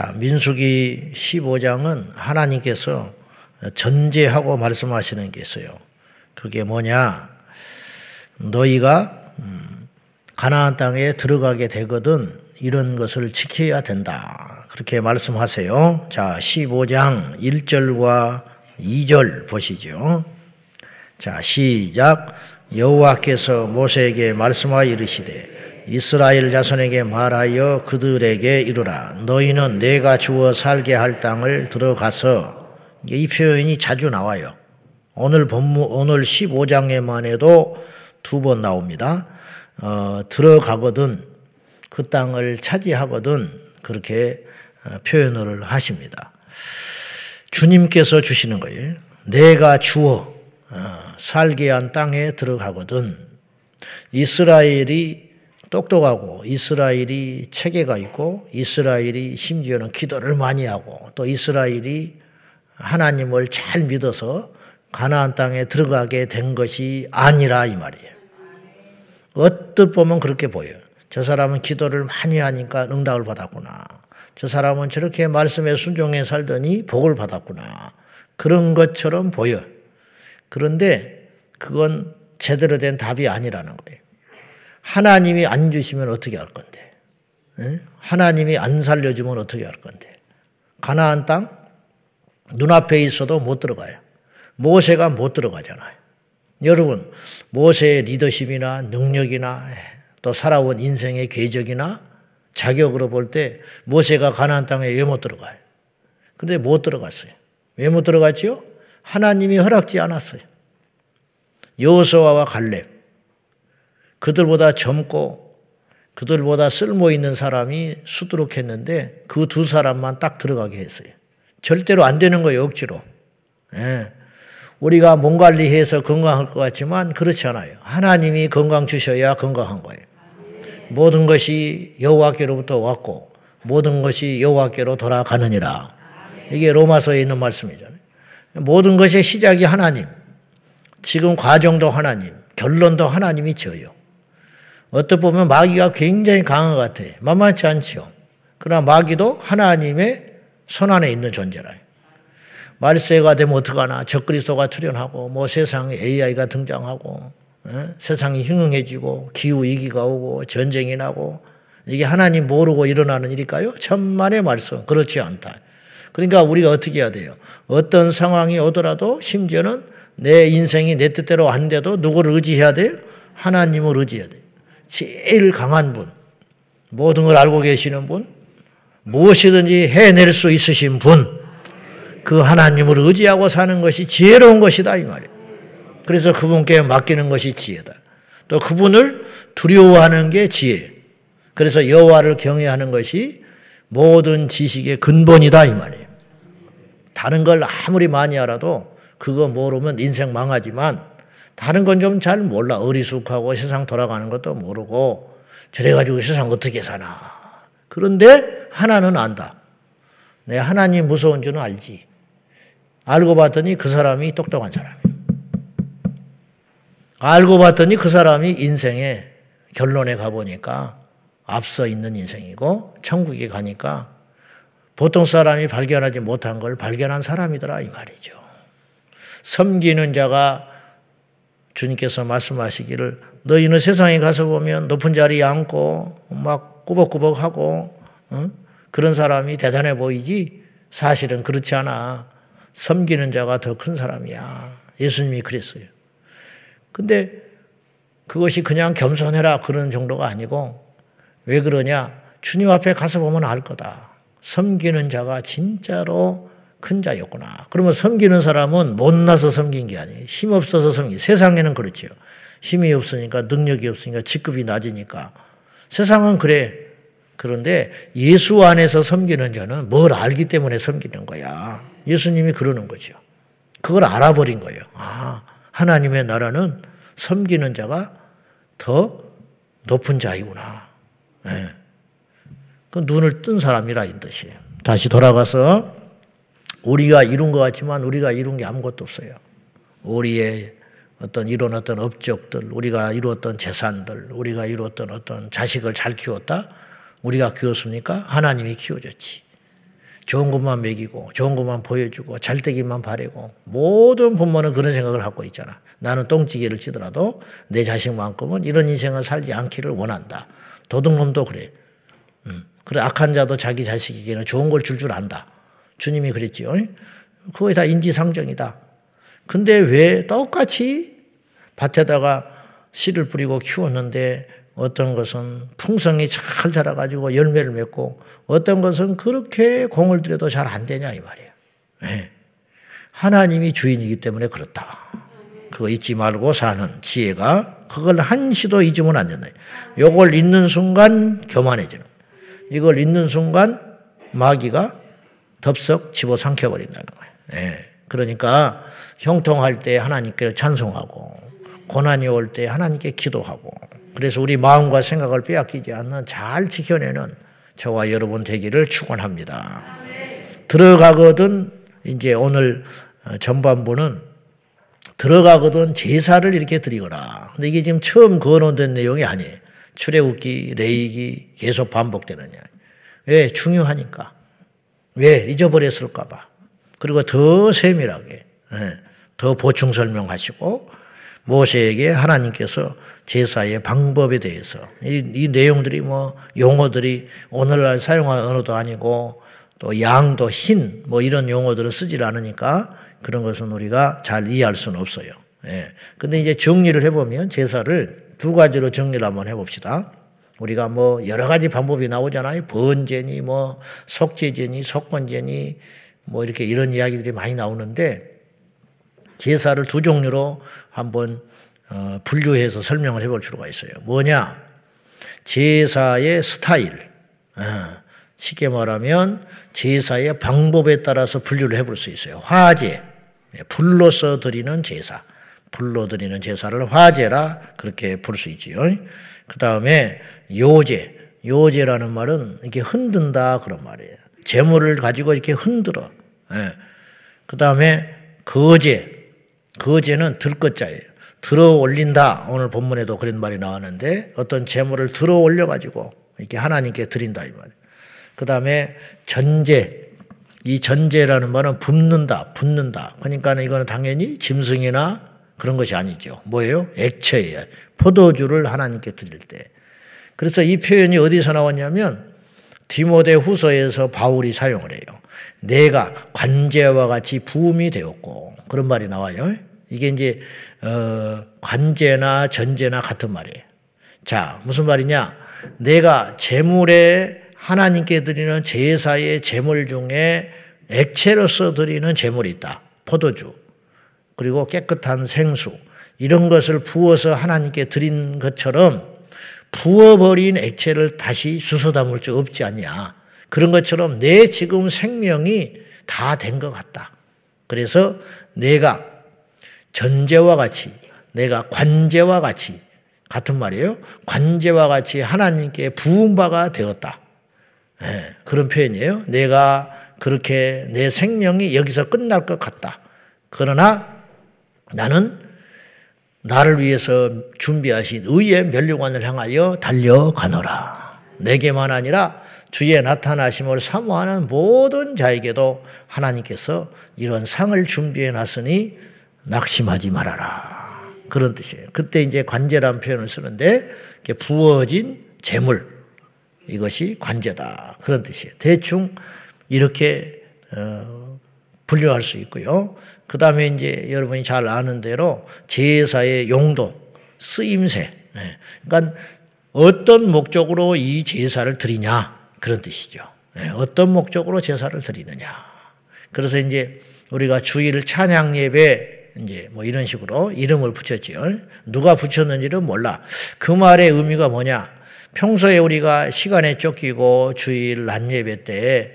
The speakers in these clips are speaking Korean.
자, 민수기 15장은 하나님께서 전제하고 말씀하시는 게 있어요. 그게 뭐냐? 너희가 음, 가나안 땅에 들어가게 되거든 이런 것을 지켜야 된다. 그렇게 말씀하세요. 자, 15장 1절과 2절 보시죠. 자, 시작. 여호와께서 모세에게 말씀하여 이르시되 이스라엘 자손에게 말하여 그들에게 이르라 너희는 내가 주어 살게 할 땅을 들어가서 이 표현이 자주 나와요. 오늘 본문 오늘 15장에만 해도 두 번 나옵니다. 어, 들어가거든 그 땅을 차지하거든 그렇게 어, 표현을 하십니다. 주님께서 주시는 거예요. 내가 주어 어, 살게 한 땅에 들어가거든 이스라엘이 똑똑하고 이스라엘이 체계가 있고 이스라엘이 심지어는 기도를 많이 하고 또 이스라엘이 하나님을 잘 믿어서 가나안 땅에 들어가게 된 것이 아니라 이 말이에요. 어뜻 보면 그렇게 보여요. 저 사람은 기도를 많이 하니까 응답을 받았구나. 저 사람은 저렇게 말씀에 순종해 살더니 복을 받았구나. 그런 것처럼 보여. 그런데 그건 제대로 된 답이 아니라는 거예요. 하나님이 안 주시면 어떻게 할 건데? 하나님이 안 살려주면 어떻게 할 건데? 가나안 땅 눈앞에 있어도 못 들어가요. 모세가 못 들어가잖아요. 여러분, 모세의 리더십이나 능력이나 또 살아온 인생의 궤적이나 자격으로 볼 때 모세가 가나안 땅에 왜 못 들어가요? 근데 못 들어갔어요. 왜 못 들어갔지요? 하나님이 허락지 않았어요. 여호수아와 갈렙 그들보다 젊고 그들보다 쓸모 있는 사람이 수두룩했는데 그 두 사람만 딱 들어가게 했어요. 절대로 안 되는 거예요, 억지로. 예. 우리가 몸 관리해서 건강할 것 같지만 그렇지 않아요. 하나님이 건강 주셔야 건강한 거예요. 모든 것이 여호와께로부터 왔고 모든 것이 여호와께로 돌아가느니라. 이게 로마서에 있는 말씀이잖아요. 모든 것의 시작이 하나님. 지금 과정도 하나님. 결론도 하나님이 지어요. 어떻게 보면 마귀가 굉장히 강한 것 같아요. 만만치 않죠. 그러나 마귀도 하나님의 손 안에 있는 존재라. 말세가 되면 어떡하나. 적그리스도가 출현하고 뭐 세상에 AI가 등장하고 어? 세상이 흉흉해지고 기후 위기가 오고 전쟁이 나고 이게 하나님 모르고 일어나는 일일까요? 천만의 말씀 그렇지 않다. 그러니까 우리가 어떻게 해야 돼요? 어떤 상황이 오더라도 심지어는 내 인생이 내 뜻대로 안 돼도 누구를 의지해야 돼요? 하나님을 의지해야 돼요. 제일 강한 분, 모든 걸 알고 계시는 분, 무엇이든지 해낼 수 있으신 분, 그 하나님을 의지하고 사는 것이 지혜로운 것이다 이 말이에요. 그래서 그분께 맡기는 것이 지혜다. 또 그분을 두려워하는 게 지혜. 그래서 여호와를 경외하는 것이 모든 지식의 근본이다 이 말이에요. 다른 걸 아무리 많이 알아도 그거 모르면 인생 망하지만 다른 건 좀 잘 몰라. 어리숙하고 세상 돌아가는 것도 모르고 저래가지고 세상 어떻게 사나. 그런데 하나는 안다. 내 하나님 무서운 줄은 알지. 알고 봤더니 그 사람이 똑똑한 사람이야. 알고 봤더니 그 사람이 인생의 결론에 가보니까 앞서 있는 인생이고 천국에 가니까 보통 사람이 발견하지 못한 걸 발견한 사람이더라 이 말이죠. 섬기는 자가 주님께서 말씀하시기를 너희는 세상에 가서 보면 높은 자리에 앉고 막 꾸벅꾸벅하고 어? 그런 사람이 대단해 보이지 사실은 그렇지 않아. 섬기는 자가 더 큰 사람이야. 예수님이 그랬어요. 근데 그것이 그냥 겸손해라 그런 정도가 아니고 왜 그러냐? 주님 앞에 가서 보면 알 거다. 섬기는 자가 진짜로 큰 자였구나. 그러면 섬기는 사람은 못나서 섬긴 게 아니에요. 힘 없어서 섬기. 세상에는 그렇죠. 힘이 없으니까 능력이 없으니까 직급이 낮으니까. 세상은 그래. 그런데 예수 안에서 섬기는 자는 뭘 알기 때문에 섬기는 거야. 예수님이 그러는 거죠. 그걸 알아버린 거예요. 아, 하나님의 나라는 섬기는 자가 더 높은 자이구나. 네. 그 눈을 뜬 사람이라 이 뜻이에요. 다시 돌아가서 우리가 이룬 것 같지만 우리가 이룬 게 아무것도 없어요. 우리의 어떤 이룬 어떤 업적들, 우리가 이루었던 재산들, 우리가 이루었던 어떤 자식을 잘 키웠다? 우리가 키웠습니까? 하나님이 키워줬지. 좋은 것만 먹이고 좋은 것만 보여주고 잘되기만 바래고 모든 부모는 그런 생각을 갖고 있잖아. 나는 똥찌개를 치더라도 내 자식만큼은 이런 인생을 살지 않기를 원한다. 도둑놈도 그래. 음. 그래 악한 자도 자기 자식에게는 좋은 걸 줄줄 줄 안다. 주님이 그랬지요. 그거에 다 인지상정이다. 근데 왜 똑같이 밭에다가 씨를 뿌리고 키웠는데 어떤 것은 풍성이 잘 자라가지고 열매를 맺고 어떤 것은 그렇게 공을 들여도 잘 안 되냐 이 말이에요. 네. 하나님이 주인이기 때문에 그렇다. 그거 잊지 말고 사는 지혜가 그걸 한시도 잊으면 안 된다. 요걸 잊는 순간 교만해지는 이걸 잊는 순간 마귀가 덥석 집어 삼켜버린다는 거예요. 네. 그러니까 형통할 때 하나님께 찬송하고 고난이 올 때 하나님께 기도하고 그래서 우리 마음과 생각을 빼앗기지 않는 잘 지켜내는 저와 여러분 되기를 축원합니다. 들어가거든 이제 오늘 어, 전반부는 들어가거든 제사를 이렇게 드리거라. 근데 이게 지금 처음 거론된 내용이 아니에요. 출애굽기, 레이기 계속 반복되느냐. 왜 중요하니까. 왜 잊어버렸을까봐. 그리고 더 세밀하게, 예, 더 보충 설명하시고 모세에게 하나님께서 제사의 방법에 대해서 이, 이 내용들이 뭐 용어들이 오늘날 사용하는 언어도 아니고 또 양도 흰 뭐 이런 용어들을 쓰질 않으니까 그런 것은 우리가 잘 이해할 수는 없어요. 예. 근데 이제 정리를 해보면 제사를 두 가지로 정리를 한번 해봅시다. 우리가 뭐 여러 가지 방법이 나오잖아요. 번제니 뭐 속죄제니 속건제니 뭐 이렇게 이런 이야기들이 많이 나오는데 제사를 두 종류로 한번 어, 분류해서 설명을 해볼 필요가 있어요. 뭐냐? 제사의 스타일. 어, 쉽게 말하면 제사의 방법에 따라서 분류를 해볼 수 있어요. 화제, 예, 불로서 드리는 제사. 불로 드리는 제사를 화제라 그렇게 볼수 있지요. 그 다음에 요제. 요제라는 말은 이렇게 흔든다 그런 말이에요. 재물을 가지고 이렇게 흔들어. 예. 그 다음에 거제. 거제는 들것자예요. 들어 올린다. 오늘 본문에도 그런 말이 나왔는데 어떤 재물을 들어 올려 가지고 이렇게 하나님께 드린다 이 말. 그다음에 전제. 이 전제라는 말은 붓는다, 붓는다. 그러니까 이거는 당연히 짐승이나 그런 것이 아니죠. 뭐예요? 액체예요. 포도주를 하나님께 드릴 때. 그래서 이 표현이 어디서 나왔냐면 디모데 후서에서 바울이 사용을 해요. 내가 관제와 같이 부음이 되었고 그런 말이 나와요. 이게 이제 어, 관제나 전제나 같은 말이에요. 자, 무슨 말이냐? 내가 재물에 하나님께 드리는 제사의 재물 중에 액체로서 드리는 재물이 있다. 포도주. 그리고 깨끗한 생수. 이런 것을 부어서 하나님께 드린 것처럼 부어버린 액체를 다시 주워 담을 수 없지 않냐. 그런 것처럼 내 지금 생명이 다 된 것 같다. 그래서 내가 전제와 같이 내가 관제와 같이 같은 말이에요. 관제와 같이 하나님께 부음바가 되었다. 네, 그런 표현이에요. 내가 그렇게 내 생명이 여기서 끝날 것 같다. 그러나 나는 나를 위해서 준비하신 의의 멸류관을 향하여 달려가노라. 내게만 아니라 주의 나타나심을 사모하는 모든 자에게도 하나님께서 이런 상을 준비해 놨으니 낙심하지 말아라. 그런 뜻이에요. 그때 이제 관제란 표현을 쓰는데 부어진 재물 이것이 관제다. 그런 뜻이에요. 대충 이렇게 어, 분류할 수 있고요. 그 다음에 이제 여러분이 잘 아는 대로 제사의 용도, 쓰임새. 네. 그러니까 어떤 목적으로 이 제사를 드리냐 그런 뜻이죠. 네. 어떤 목적으로 제사를 드리느냐. 그래서 이제 우리가 주일 찬양 예배 이제 뭐 이런 식으로 이름을 붙였지요. 누가 붙였는지는 몰라. 그 말의 의미가 뭐냐? 평소에 우리가 시간에 쫓기고 주일 낮 예배 때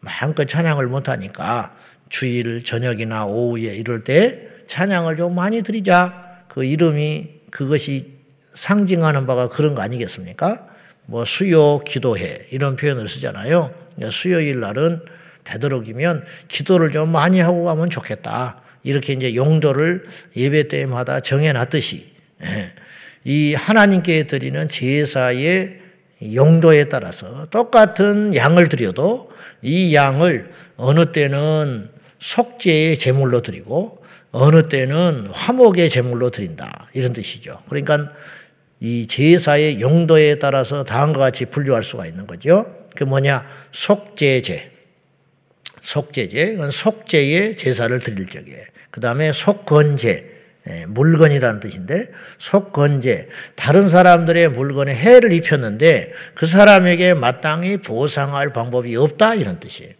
마음껏 찬양을 못 하니까 주일 저녁이나 오후에 이럴 때 찬양을 좀 많이 드리자. 그 이름이 그것이 상징하는 바가 그런 거 아니겠습니까? 뭐 수요 기도회 이런 표현을 쓰잖아요. 수요일 날은 되도록이면 기도를 좀 많이 하고 가면 좋겠다. 이렇게 이제 용도를 예배 때마다 정해놨듯이 예. 이 하나님께 드리는 제사의 용도에 따라서 똑같은 양을 드려도 이 양을 어느 때는 속죄의 제물로 드리고 어느 때는 화목의 제물로 드린다. 이런 뜻이죠. 그러니까 이 제사의 용도에 따라서 다음과 같이 분류할 수가 있는 거죠. 그 뭐냐? 속죄제. 속죄제. 그건 속죄의 제사를 드릴 적에. 그 다음에 속건제. 예, 물건이라는 뜻인데 속건제 다른 사람들의 물건에 해를 입혔는데 그 사람에게 마땅히 보상할 방법이 없다 이런 뜻이에요.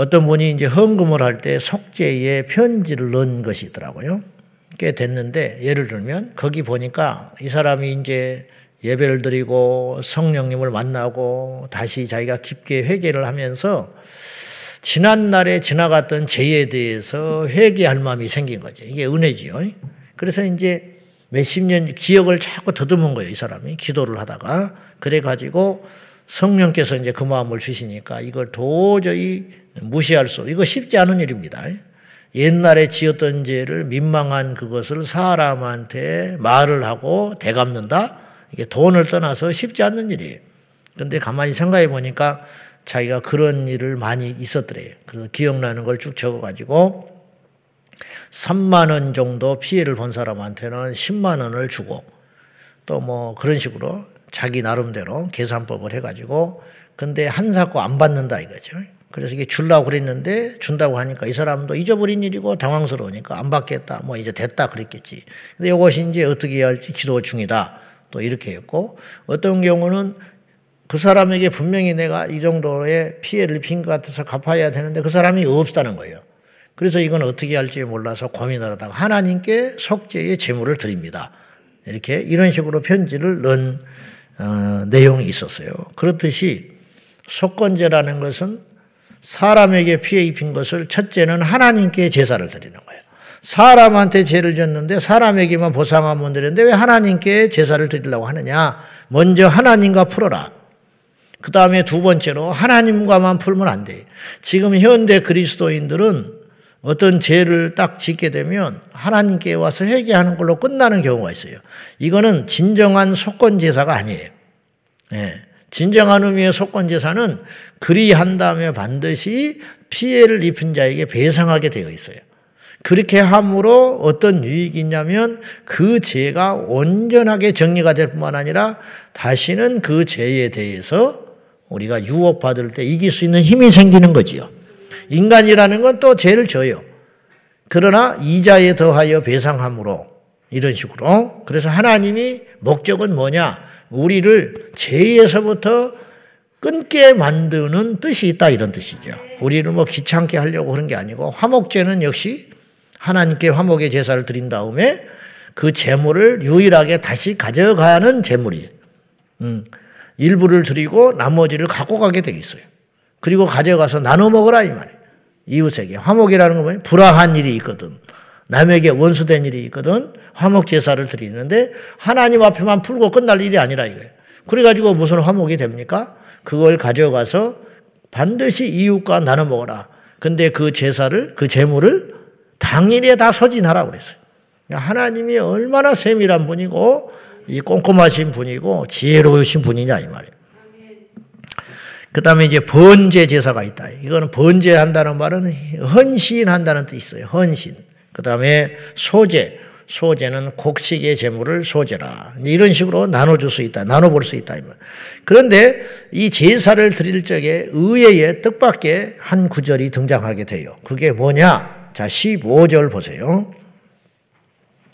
어떤 분이 이제 헌금을 할 때 속죄에 편지를 넣은 것이 있더라고요. 꽤 됐는데 예를 들면 거기 보니까 이 사람이 이제 예배를 드리고 성령님을 만나고 다시 자기가 깊게 회개를 하면서 지난날에 지나갔던 죄에 대해서 회개할 마음이 생긴 거죠. 이게 은혜지요. 그래서 이제 몇십 년 기억을 자꾸 더듬은 거예요. 이 사람이 기도를 하다가 그래 가지고 성령께서 이제 그 마음을 주시니까 이걸 도저히 무시할 수, 이거 쉽지 않은 일입니다. 옛날에 지었던 죄를 민망한 그것을 사람한테 말을 하고 대갚는다? 이게 돈을 떠나서 쉽지 않는 일이에요. 그런데 가만히 생각해 보니까 자기가 그런 일을 많이 있었더래요. 그래서 기억나는 걸 쭉 적어가지고 3만 원 정도 피해를 본 사람한테는 10만 원을 주고 또 뭐 그런 식으로 자기 나름대로 계산법을 해가지고 근데 한 사고 안 받는다 이거죠. 그래서 이게 줄라고 그랬는데 준다고 하니까 이 사람도 잊어버린 일이고 당황스러우니까 안 받겠다. 뭐 이제 됐다 그랬겠지. 근데 이것이 이제 어떻게 해야 할지 기도 중이다. 또 이렇게 했고 어떤 경우는 그 사람에게 분명히 내가 이 정도의 피해를 입힌 것 같아서 갚아야 되는데 그 사람이 없다는 거예요. 그래서 이건 어떻게 할지 몰라서 고민을 하다가 하나님께 속죄의 제물을 드립니다. 이렇게 이런 식으로 편지를 넣은 어, 내용이 있었어요. 그렇듯이 속건제라는 것은 사람에게 피해 입힌 것을 첫째는 하나님께 제사를 드리는 거예요. 사람한테 죄를 졌는데 사람에게만 보상하면 되는데 왜 하나님께 제사를 드리려고 하느냐? 먼저 하나님과 풀어라. 그 다음에 두 번째로 하나님과만 풀면 안 돼. 지금 현대 그리스도인들은 어떤 죄를 딱 짓게 되면 하나님께 와서 회개하는 걸로 끝나는 경우가 있어요. 이거는 진정한 속건 제사가 아니에요. 네. 진정한 의미의 속건 제사는 그리한 다음에 반드시 피해를 입은 자에게 배상하게 되어 있어요. 그렇게 함으로 어떤 유익이 있냐면 그 죄가 온전하게 정리가 될 뿐만 아니라 다시는 그 죄에 대해서 우리가 유혹받을 때 이길 수 있는 힘이 생기는 거지요. 인간이라는 건 또 죄를 져요. 그러나 이자에 더하여 배상함으로 이런 식으로. 그래서 하나님이 목적은 뭐냐? 우리를 죄에서부터 끊게 만드는 뜻이 있다 이런 뜻이죠. 우리를 뭐 귀찮게 하려고 그런 게 아니고 화목제는 역시 하나님께 화목의 제사를 드린 다음에 그 재물을 유일하게 다시 가져가는 재물이 음, 일부를 드리고 나머지를 갖고 가게 되 있어요. 그리고 가져가서 나눠 먹으라 이 말이에요. 이웃에게 화목이라는 건 뭐예요? 불화한 일이 있거든. 남에게 원수된 일이 있거든. 화목 제사를 드리는데 하나님 앞에만 풀고 끝날 일이 아니라 이거예요. 그래가지고 무슨 화목이 됩니까? 그걸 가져가서 반드시 이웃과 나눠 먹어라. 근데 그 제사를, 그 재물을 당일에 다 소진하라 그랬어요. 하나님이 얼마나 세밀한 분이고, 이 꼼꼼하신 분이고, 지혜로우신 분이냐, 이 말이에요. 그 다음에 이제 번제 제사가 있다. 이거는 번제한다는 말은 헌신한다는 뜻이 있어요. 헌신. 그 다음에 소제. 소재는 곡식의 재물을 소재라. 이런 식으로 나눠줄 수 있다. 나눠볼 수 있다. 그런데 이 제사를 드릴 적에 의외의 뜻밖의 한 구절이 등장하게 돼요. 그게 뭐냐? 자, 15절 보세요.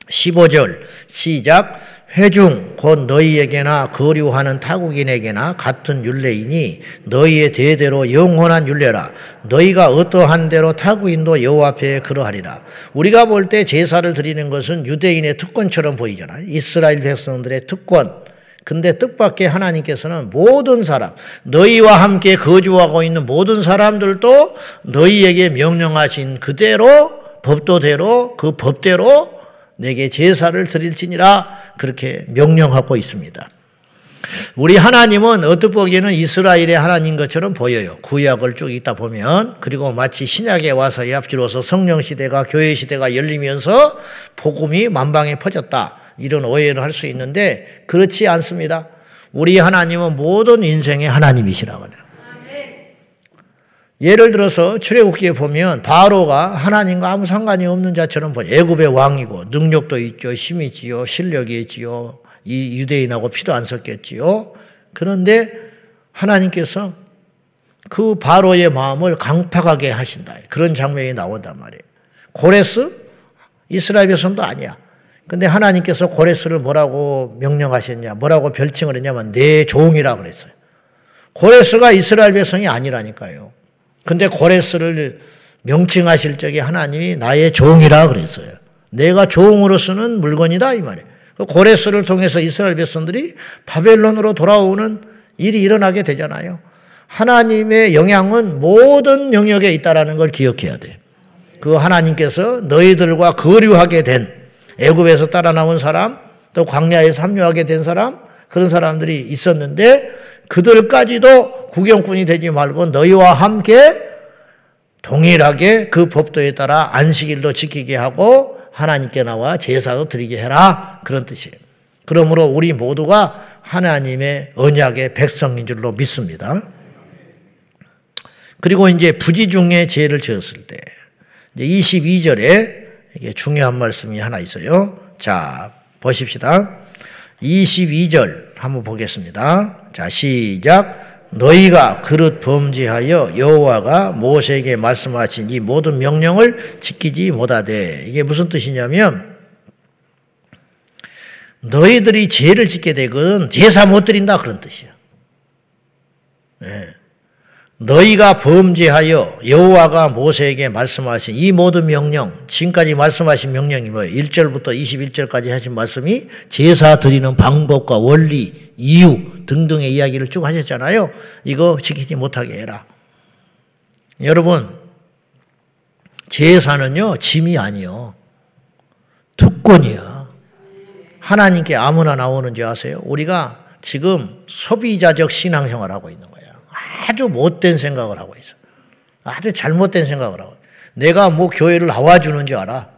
15절 시작 회중 곧 너희에게나 거류하는 타국인에게나 같은 율례이니 너희의 대대로 영원한 율례라. 너희가 어떠한 대로 타국인도 여호와 앞에 그러하리라. 우리가 볼 때 제사를 드리는 것은 유대인의 특권처럼 보이잖아. 이스라엘 백성들의 특권. 근데 뜻밖의 하나님께서는 모든 사람, 너희와 함께 거주하고 있는 모든 사람들도 너희에게 명령하신 그대로 법도대로 그 법대로 내게 제사를 드릴지니라 그렇게 명령하고 있습니다. 우리 하나님은 어떻게 보기에는 이스라엘의 하나님 것처럼 보여요. 구약을 쭉 읽다 보면 그리고 마치 신약에 와서 앞뒤로서 성령 시대가 교회 시대가 열리면서 복음이 만방에 퍼졌다. 이런 오해를 할 수 있는데 그렇지 않습니다. 우리 하나님은 모든 인생의 하나님이시라고요. 예를 들어서 출애굽기에 보면 바로가 하나님과 아무 상관이 없는 자처럼. 애굽의 왕이고 능력도 있죠. 힘이 있지요. 실력이 있지요. 이 유대인하고 피도 안 섞였지요. 그런데 하나님께서 그 바로의 마음을 강팍하게 하신다. 그런 장면이 나온단 말이에요. 고레스 이스라엘 백성도 아니야. 근데 하나님께서 고레스를 뭐라고 명령하셨냐? 뭐라고 별칭을 했냐면 내 종이라 그랬어요. 고레스가 이스라엘 백성이 아니라니까요. 근데 고레스를 명칭하실 적에 하나님이 나의 종이라 그랬어요. 내가 종으로 쓰는 물건이다 이 말이에요. 그 고레스를 통해서 이스라엘 백성들이 바벨론으로 돌아오는 일이 일어나게 되잖아요. 하나님의 영향은 모든 영역에 있다라는 걸 기억해야 돼. 그 하나님께서 너희들과 거류하게 된 애굽에서 따라 나온 사람, 또 광야에서 합류하게 된 사람, 그런 사람들이 있었는데 그들까지도 구경꾼이 되지 말고 너희와 함께 동일하게 그 법도에 따라 안식일도 지키게 하고 하나님께 나와 제사도 드리게 해라. 그런 뜻이에요. 그러므로 우리 모두가 하나님의 언약의 백성인 줄로 믿습니다. 그리고 이제 부지 중에 죄를 지었을 때, 이제 22절에 이게 중요한 말씀이 하나 있어요. 자, 보십시다. 22절 한번 보겠습니다. 자, 시작. 너희가 그릇 범죄하여 여호와가 모세에게 말씀하신 이 모든 명령을 지키지 못하되 이게 무슨 뜻이냐면 너희들이 죄를 짓게 되건 제사 못 드린다 그런 뜻이야. 네. 너희가 범죄하여 여호와가 모세에게 말씀하신 이 모든 명령, 지금까지 말씀하신 명령이 뭐예요? 1절부터 21절까지 하신 말씀이 제사 드리는 방법과 원리, 이유 등등의 이야기를 쭉 하셨잖아요. 이거 지키지 못하게 해라. 여러분, 제사는요, 짐이 아니요. 특권이야. 하나님께 아무나 나오는 줄 아세요? 우리가 지금 소비자적 신앙생활 하고 있는 거예요. 아주 못된 생각을 하고 있어. 아주 잘못된 생각을 하고. 내가 뭐 교회를 나와주는 줄 알아.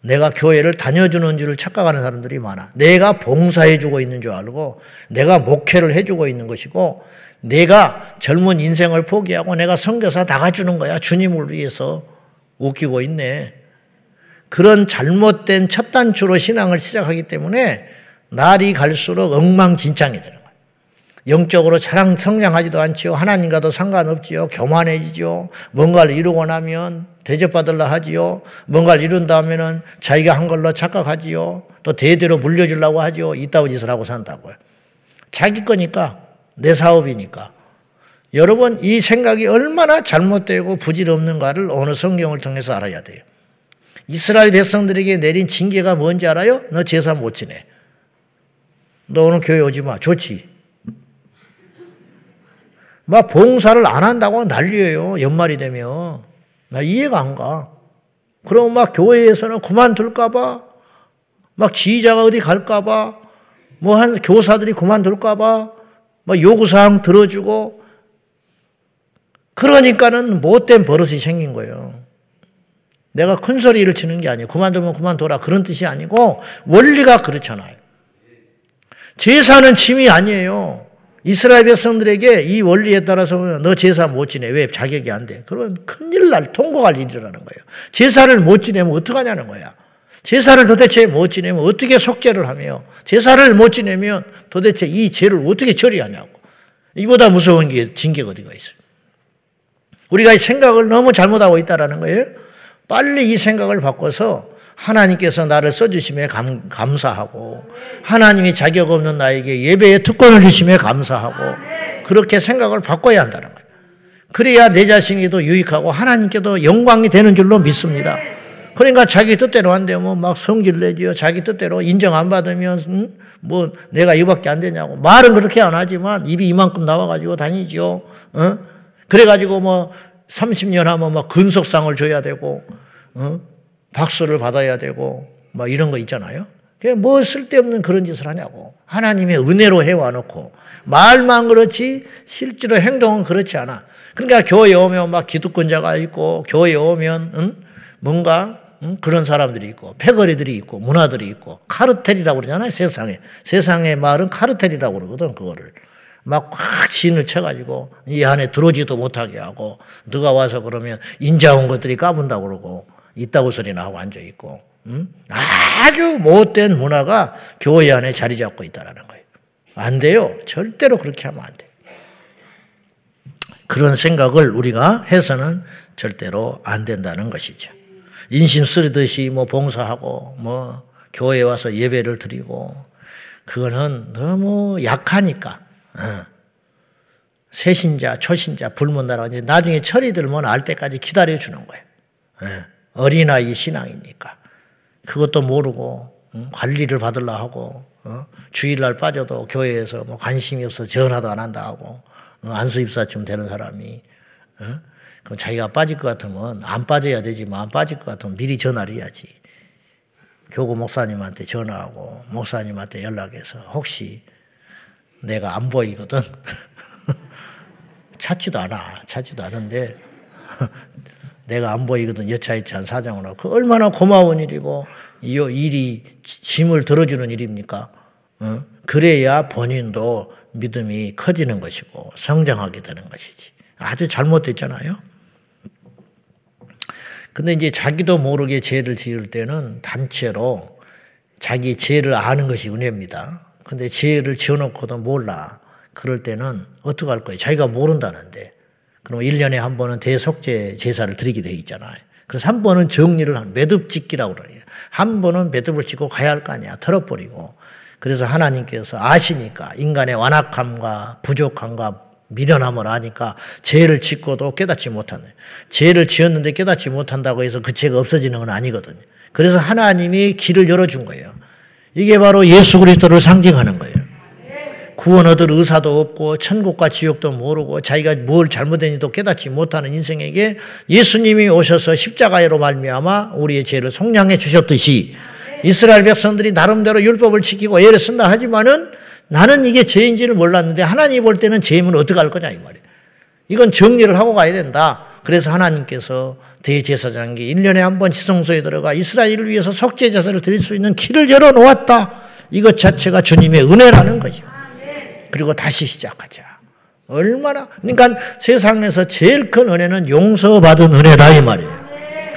내가 교회를 다녀주는 줄을 착각하는 사람들이 많아. 내가 봉사해주고 있는 줄 알고, 내가 목회를 해주고 있는 것이고, 내가 젊은 인생을 포기하고 내가 성교사 나가주는 거야. 주님을 위해서. 웃기고 있네. 그런 잘못된 첫 단추로 신앙을 시작하기 때문에 날이 갈수록 엉망진창이 되는 영적으로 자랑 성장하지도 않지요. 하나님과도 상관없지요. 교만해지죠. 뭔가를 이루고 나면 대접받으려 하지요. 뭔가를 이룬 다음에는 자기가 한 걸로 착각하지요. 또 대대로 물려주려고 하지요. 이따위 짓을 하고 산다고요. 자기 거니까 내 사업이니까. 여러분 이 생각이 얼마나 잘못되고 부질없는가를 어느 성경을 통해서 알아야 돼요. 이스라엘 백성들에게 내린 징계가 뭔지 알아요? 너 제사 못 지내. 너 오늘 교회 오지 마. 좋지. 막 봉사를 안 한다고 난리예요. 연말이 되면. 나 이해가 안 가. 그럼 막 교회에서는 그만둘까봐, 막 지휘자가 어디 갈까봐, 뭐 한 교사들이 그만둘까봐, 막 요구사항 들어주고, 그러니까는 못된 버릇이 생긴 거예요. 내가 큰 소리를 치는 게 아니에요. 그만두면 그만둬라. 그런 뜻이 아니고, 원리가 그렇잖아요. 제사는 짐이 아니에요. 이스라엘 백성들에게 이 원리에 따라서 너 제사 못 지내. 왜 자격이 안 돼? 그런 큰일 날, 통곡할 일이라는 거예요. 제사를 못 지내면 어떡하냐는 거야. 제사를 도대체 못 지내면 어떻게 속죄를 하며 제사를 못 지내면 도대체 이 죄를 어떻게 처리하냐고. 이보다 무서운 게 징계가 어디가 있어요. 우리가 이 생각을 너무 잘못하고 있다라는 거예요. 빨리 이 생각을 바꿔서 하나님께서 나를 써주심에 감, 감사하고 하나님이 자격 없는 나에게 예배의 특권을 주심에 감사하고 그렇게 생각을 바꿔야 한다는 거예요. 그래야 내 자신에도 유익하고 하나님께도 영광이 되는 줄로 믿습니다. 그러니까 자기 뜻대로 안 되면 막 성질 내지요. 자기 뜻대로 인정 안 받으면 음? 뭐 내가 이밖에 안 되냐고 말은 그렇게 안 하지만 입이 이만큼 나와가지고 다니죠. 어? 그래가지고 뭐 30년 하면 막 근속상을 줘야 되고 어? 박수를 받아야 되고 뭐 이런 거 있잖아요. 뭐 쓸데없는 그런 짓을 하냐고. 하나님의 은혜로 해와놓고 말만 그렇지 실제로 행동은 그렇지 않아. 그러니까 교회에 오면 막 기득권자가 있고 교회에 오면 응? 뭔가 응? 그런 사람들이 있고 패거리들이 있고 문화들이 있고 카르텔이라고 그러잖아요 세상에 세상의 말은 카르텔이라고 그러거든 그거를 막꽉 진을 쳐가지고 이 안에 들어오지도 못하게 하고 누가 와서 그러면 인자 온 것들이 까분다고 그러고 있다고 소리나 하고 앉아 있고 응? 아주 못된 문화가 교회 안에 자리 잡고 있다라는 거예요. 안 돼요. 절대로 그렇게 하면 안 돼요. 그런 생각을 우리가 해서는 절대로 안 된다는 것이죠. 인심 쓰듯이 뭐 봉사하고 뭐 교회 와서 예배를 드리고 그거는 너무 약하니까 어. 세신자, 초신자, 불문나라 나중에 철이 들면 알 때까지 기다려 주는 거예요. 어. 어린아이 신앙이니까 그것도 모르고 관리를 받으려 하고 어? 주일날 빠져도 교회에서 뭐 관심이 없어 전화도 안 한다 하고 안수 입사쯤 되는 사람이 그럼 자기가 빠질 것 같으면 안 빠져야 되지만 안 빠질 것 같으면 미리 전화를 해야지. 교구 목사님한테 전화하고 목사님한테 연락해서 혹시 내가 안 보이거든. 찾지도 않아. 찾지도 않은데 내가 안 보이거든. 여차여차한 사정으로. 그 얼마나 고마운 일이고 이 일이 짐을 들어주는 일입니까? 어? 그래야 본인도 믿음이 커지는 것이고 성장하게 되는 것이지. 아주 잘못됐잖아요. 근데 이제 자기도 모르게 죄를 지을 때는 단체로 자기 죄를 아는 것이 은혜입니다. 근데 죄를 지어놓고도 몰라. 그럴 때는 어떡할 거예요? 자기가 모른다는데. 그럼 1년에 한 번은 대속제 제사를 드리게 돼 있잖아요. 그래서 한 번은 정리를 한 매듭 짓기라고 그래요. 한 번은 매듭을 짓고 가야 할 거 아니야. 털어버리고. 그래서 하나님께서 아시니까 인간의 완악함과 부족함과 미련함을 아니까 죄를 짓고도 깨닫지 못하네. 죄를 지었는데 깨닫지 못한다고 해서 그 죄가 없어지는 건 아니거든요. 그래서 하나님이 길을 열어준 거예요. 이게 바로 예수 그리스도를 상징하는 거예요. 구원 얻을 의사도 없고 천국과 지옥도 모르고 자기가 뭘 잘못했는지도 깨닫지 못하는 인생에게 예수님이 오셔서 십자가로 말미암아 우리의 죄를 속량해 주셨듯이 이스라엘 백성들이 나름대로 율법을 지키고 예를 쓴다 하지만은 나는 이게 죄인지를 몰랐는데 하나님 볼 때는 죄임은 어떻게 할 거냐 이 말이에요. 이건 정리를 하고 가야 된다. 그래서 하나님께서 대제사장이 1년에 한 번 지성소에 들어가 이스라엘을 위해서 속죄 제사를 드릴 수 있는 길을 열어 놓았다. 이것 자체가 주님의 은혜라는 거죠. 그리고 다시 시작하자. 얼마나 그러니까 세상에서 제일 큰 은혜는 용서받은 은혜다 이 말이에요.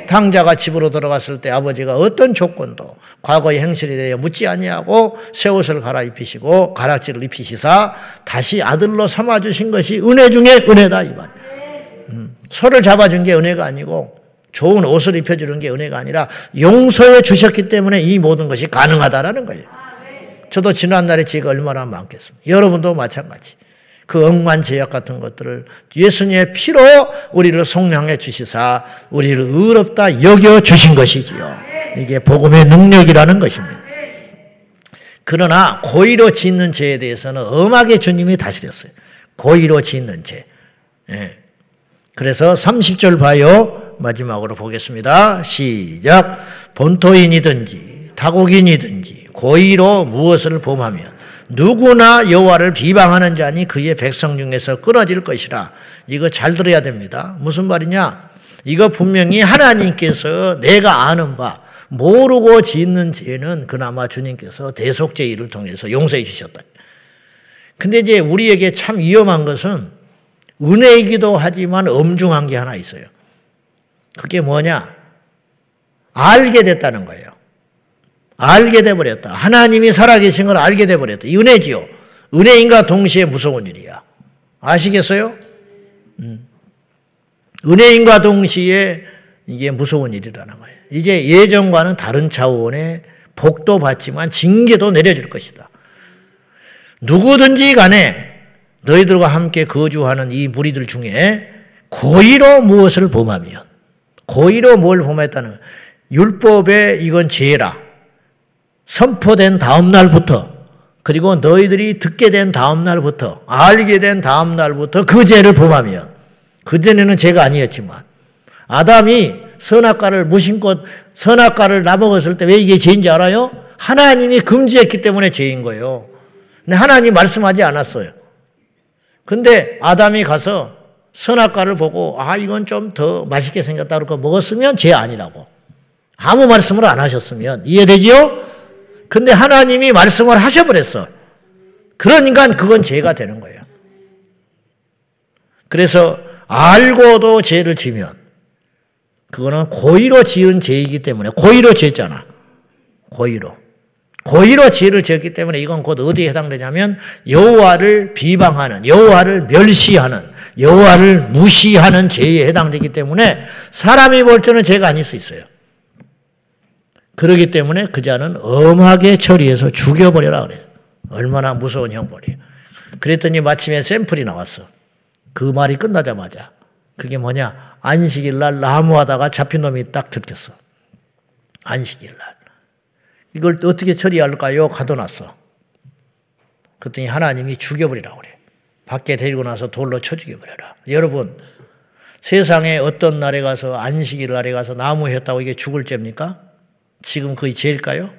당자가 집으로 들어갔을 때 아버지가 어떤 조건도 과거의 행실에 대해 묻지 아니하고 새 옷을 갈아입히시고 가락지를 입히시사 다시 아들로 삼아 주신 것이 은혜 중에 은혜다 이 말. 음, 소를 잡아준 게 은혜가 아니고 좋은 옷을 입혀주는 게 은혜가 아니라 용서해 주셨기 때문에 이 모든 것이 가능하다라는 거예요. 저도 지난날에 죄가 얼마나 많겠습니까? 여러분도 마찬가지. 그 억만 제약 같은 것들을 예수님의 피로 우리를 속량해 주시사 우리를 의롭다 여겨 주신 것이지요. 이게 복음의 능력이라는 것입니다. 그러나 고의로 짓는 죄에 대해서는 엄하게 주님이 다스렸어요. 고의로 짓는 죄. 예. 그래서 30절 봐요. 마지막으로 보겠습니다. 시작. 본토인이든지 타국인이든지 고의로 무엇을 범하면 누구나 여호와를 비방하는 자니 그의 백성 중에서 끊어질 것이라. 이거 잘 들어야 됩니다. 무슨 말이냐? 이거 분명히 하나님께서 내가 아는 바 모르고 짓는 죄는 그나마 주님께서 대속죄 일을 통해서 용서해 주셨다. 근데 이제 우리에게 참 위험한 것은 은혜이기도 하지만 엄중한 게 하나 있어요. 그게 뭐냐? 알게 됐다는 거예요. 알게 돼 버렸다. 하나님이 살아계신 걸 알게 돼 버렸다. 은혜지요. 은혜인가 동시에 무서운 일이야. 아시겠어요? 음. 은혜인과 동시에 이게 무서운 일이라는 거예요. 이제 예전과는 다른 차원의 복도 받지만 징계도 내려줄 것이다. 누구든지 간에 너희들과 함께 거주하는 이 무리들 중에 고의로 무엇을 범하면 고의로 뭘 범했다는 율법에 이건 죄라. 선포된 다음 날부터 그리고 너희들이 듣게 된 다음 날부터 알게 된 다음 날부터 그 죄를 범하면 그 전에는 죄가 아니었지만 아담이 선악과를 무심코 선악과를 나먹었을 때 왜 이게 죄인지 알아요? 하나님이 금지했기 때문에 죄인 거예요. 근데 하나님 말씀하지 않았어요. 근데 아담이 가서 선악과를 보고 아 이건 좀 더 맛있게 생겼다 그러고 먹었으면 죄 아니라고. 아무 말씀을 안 하셨으면 이해되지요? 근데 하나님이 말씀을 하셔버렸어. 그러니까 그건 죄가 되는 거예요. 그래서 알고도 죄를 지면 그거는 고의로 지은 죄이기 때문에 고의로 지었잖아. 고의로. 고의로 죄를 지었기 때문에 이건 곧 어디에 해당되냐면 여호와를 비방하는 여호와를 멸시하는 여호와를 무시하는 죄에 해당되기 때문에 사람이 볼 때는 죄가 아닐 수 있어요. 그러기 때문에 그 자는 엄하게 처리해서 죽여버려라 그래. 얼마나 무서운 형벌이에요. 그랬더니 마침에 샘플이 나왔어. 그 말이 끝나자마자 그게 뭐냐? 안식일 날 나무하다가 잡힌 놈이 딱 들켰어. 안식일 날. 이걸 어떻게 처리할까요? 가둬놨어. 그랬더니 하나님이 죽여버리라고 그래. 밖에 데리고 나서 돌로 쳐 죽여버려라. 여러분, 세상에 어떤 날에 가서 안식일 날에 가서 나무 했다고 이게 죽을 죄입니까? 지금 그게 죄일까요?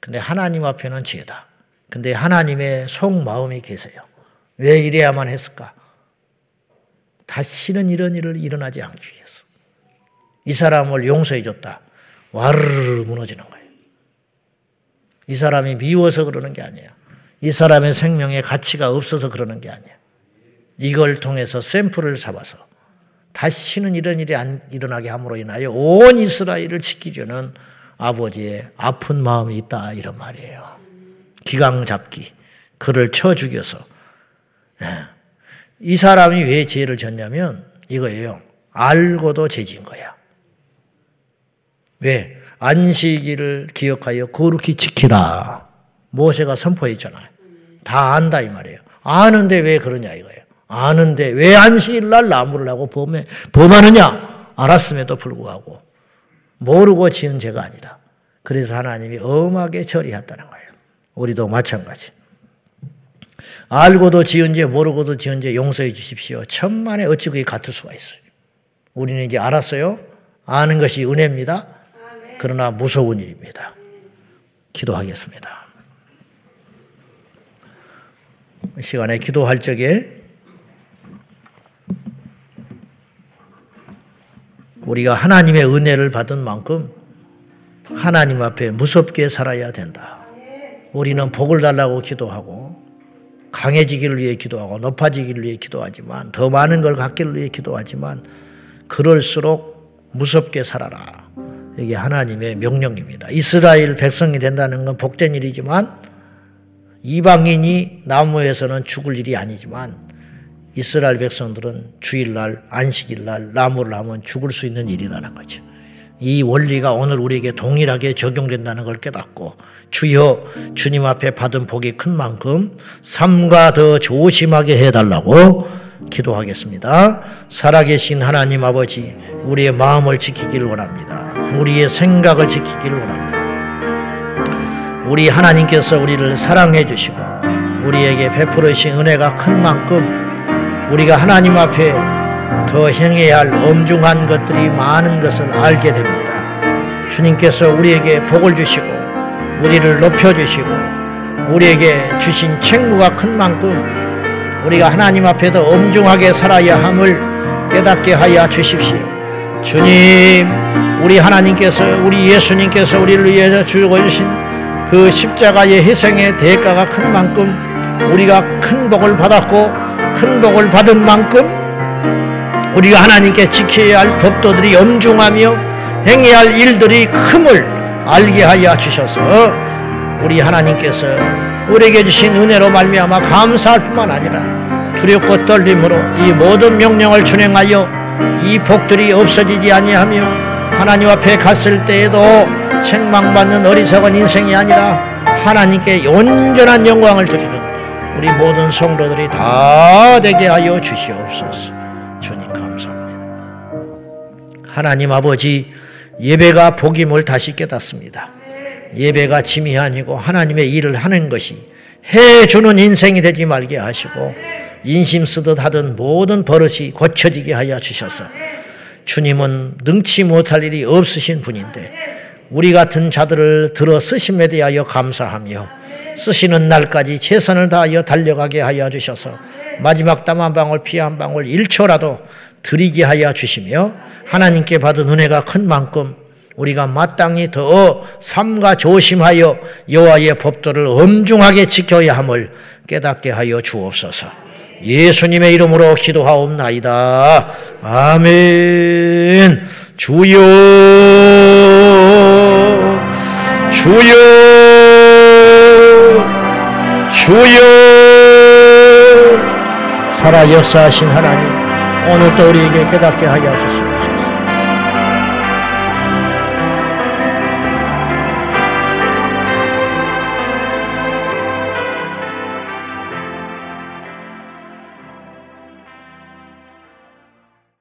근데 하나님 앞에는 죄다. 근데 하나님의 속마음이 계세요. 왜 이래야만 했을까? 다시는 이런 일을 일어나지 않기 위해서. 이 사람을 용서해 줬다. 와르르 무너지는 거예요. 이 사람이 미워서 그러는 게 아니에요. 이 사람의 생명에 가치가 없어서 그러는 게 아니에요. 이걸 통해서 샘플을 잡아서 다시는 이런 일이 안 일어나게 함으로 인하여 온 이스라엘을 지키려는 아버지의 아픈 마음이 있다 이런 말이에요. 기강 잡기 그를 쳐 죽여서 예. 이 사람이 왜 죄를 졌냐면 이거예요. 알고도 죄진 거야. 왜? 안식일을 기억하여 거룩히 지키라. 모세가 선포했잖아요. 다 안다 이 말이에요. 아는데 왜 그러냐 이거예요. 아는데 왜 안식일 날 나무를 하고 범해, 범하느냐? 알았음에도 불구하고 모르고 지은 죄가 아니다. 그래서 하나님이 엄하게 처리했다는 거예요. 우리도 마찬가지. 알고도 지은 죄, 모르고도 지은 죄 용서해 주십시오. 천만에 어찌 그게 같을 수가 있어요. 우리는 이제 알았어요. 아는 것이 은혜입니다. 그러나 무서운 일입니다. 기도하겠습니다. 시간에 기도할 적에 우리가 하나님의 은혜를 받은 만큼 하나님 앞에 무섭게 살아야 된다. 우리는 복을 달라고 기도하고 강해지기를 위해 기도하고 높아지기를 위해 기도하지만 더 많은 걸 갖기를 위해 기도하지만 그럴수록 무섭게 살아라. 이게 하나님의 명령입니다. 이스라엘 백성이 된다는 건 복된 일이지만 이방인이 나무에서는 죽을 일이 아니지만 이스라엘 백성들은 주일날, 안식일날 나무를 하면 죽을 수 있는 일이라는 거죠. 이 원리가 오늘 우리에게 동일하게 적용된다는 걸 깨닫고 주여 주님 앞에 받은 복이 큰 만큼 삶과 더 조심하게 해달라고 기도하겠습니다. 살아계신 하나님 아버지, 우리의 마음을 지키기를 원합니다. 우리의 생각을 지키기를 원합니다. 우리 하나님께서 우리를 사랑해 주시고 우리에게 베풀으신 은혜가 큰 만큼 우리가 하나님 앞에 더 행해야 할 엄중한 것들이 많은 것을 알게 됩니다. 주님께서 우리에게 복을 주시고 우리를 높여 주시고 우리에게 주신 책무가 큰 만큼 우리가 하나님 앞에 더 엄중하게 살아야 함을 깨닫게 하여 주십시오. 주님, 우리 하나님께서 우리 예수님께서 우리를 위해서 죽어주신 그 십자가의 희생의 대가가 큰 만큼 우리가 큰 복을 받았고 큰 복을 받은 만큼 우리가 하나님께 지켜야 할 법도들이 엄중하며 행해야 할 일들이 큼을 알게 하여 주셔서 우리 하나님께서 우리에게 주신 은혜로 말미암아 감사할 뿐만 아니라 두렵고 떨림으로 이 모든 명령을 준행하여 이 복들이 없어지지 아니하며 하나님 앞에 갔을 때에도 책망받는 어리석은 인생이 아니라 하나님께 온전한 영광을 드리는 우리 모든 성도들이 다 되게 하여 주시옵소서. 주님 감사합니다. 하나님 아버지 예배가 복임을 다시 깨닫습니다. 예배가 짐이 아니고 하나님의 일을 하는 것이 해주는 인생이 되지 말게 하시고 인심 쓰듯 하던 모든 버릇이 고쳐지게 하여 주셔서 주님은 능치 못할 일이 없으신 분인데 우리 같은 자들을 들어 쓰심에 대하여 감사하며 쓰시는 날까지 최선을 다하여 달려가게 하여 주셔서 마지막 땀 한 방울 피 한 방울 1초라도 드리게 하여 주시며 하나님께 받은 은혜가 큰 만큼 우리가 마땅히 더 삼가 조심하여 여호와의 법도를 엄중하게 지켜야 함을 깨닫게 하여 주옵소서. 예수님의 이름으로 기도하옵나이다. 아멘. 주여, 주여, 주여, 살아 역사하신 하나님, 오늘도 우리에게 깨닫게 하여 주시옵소서.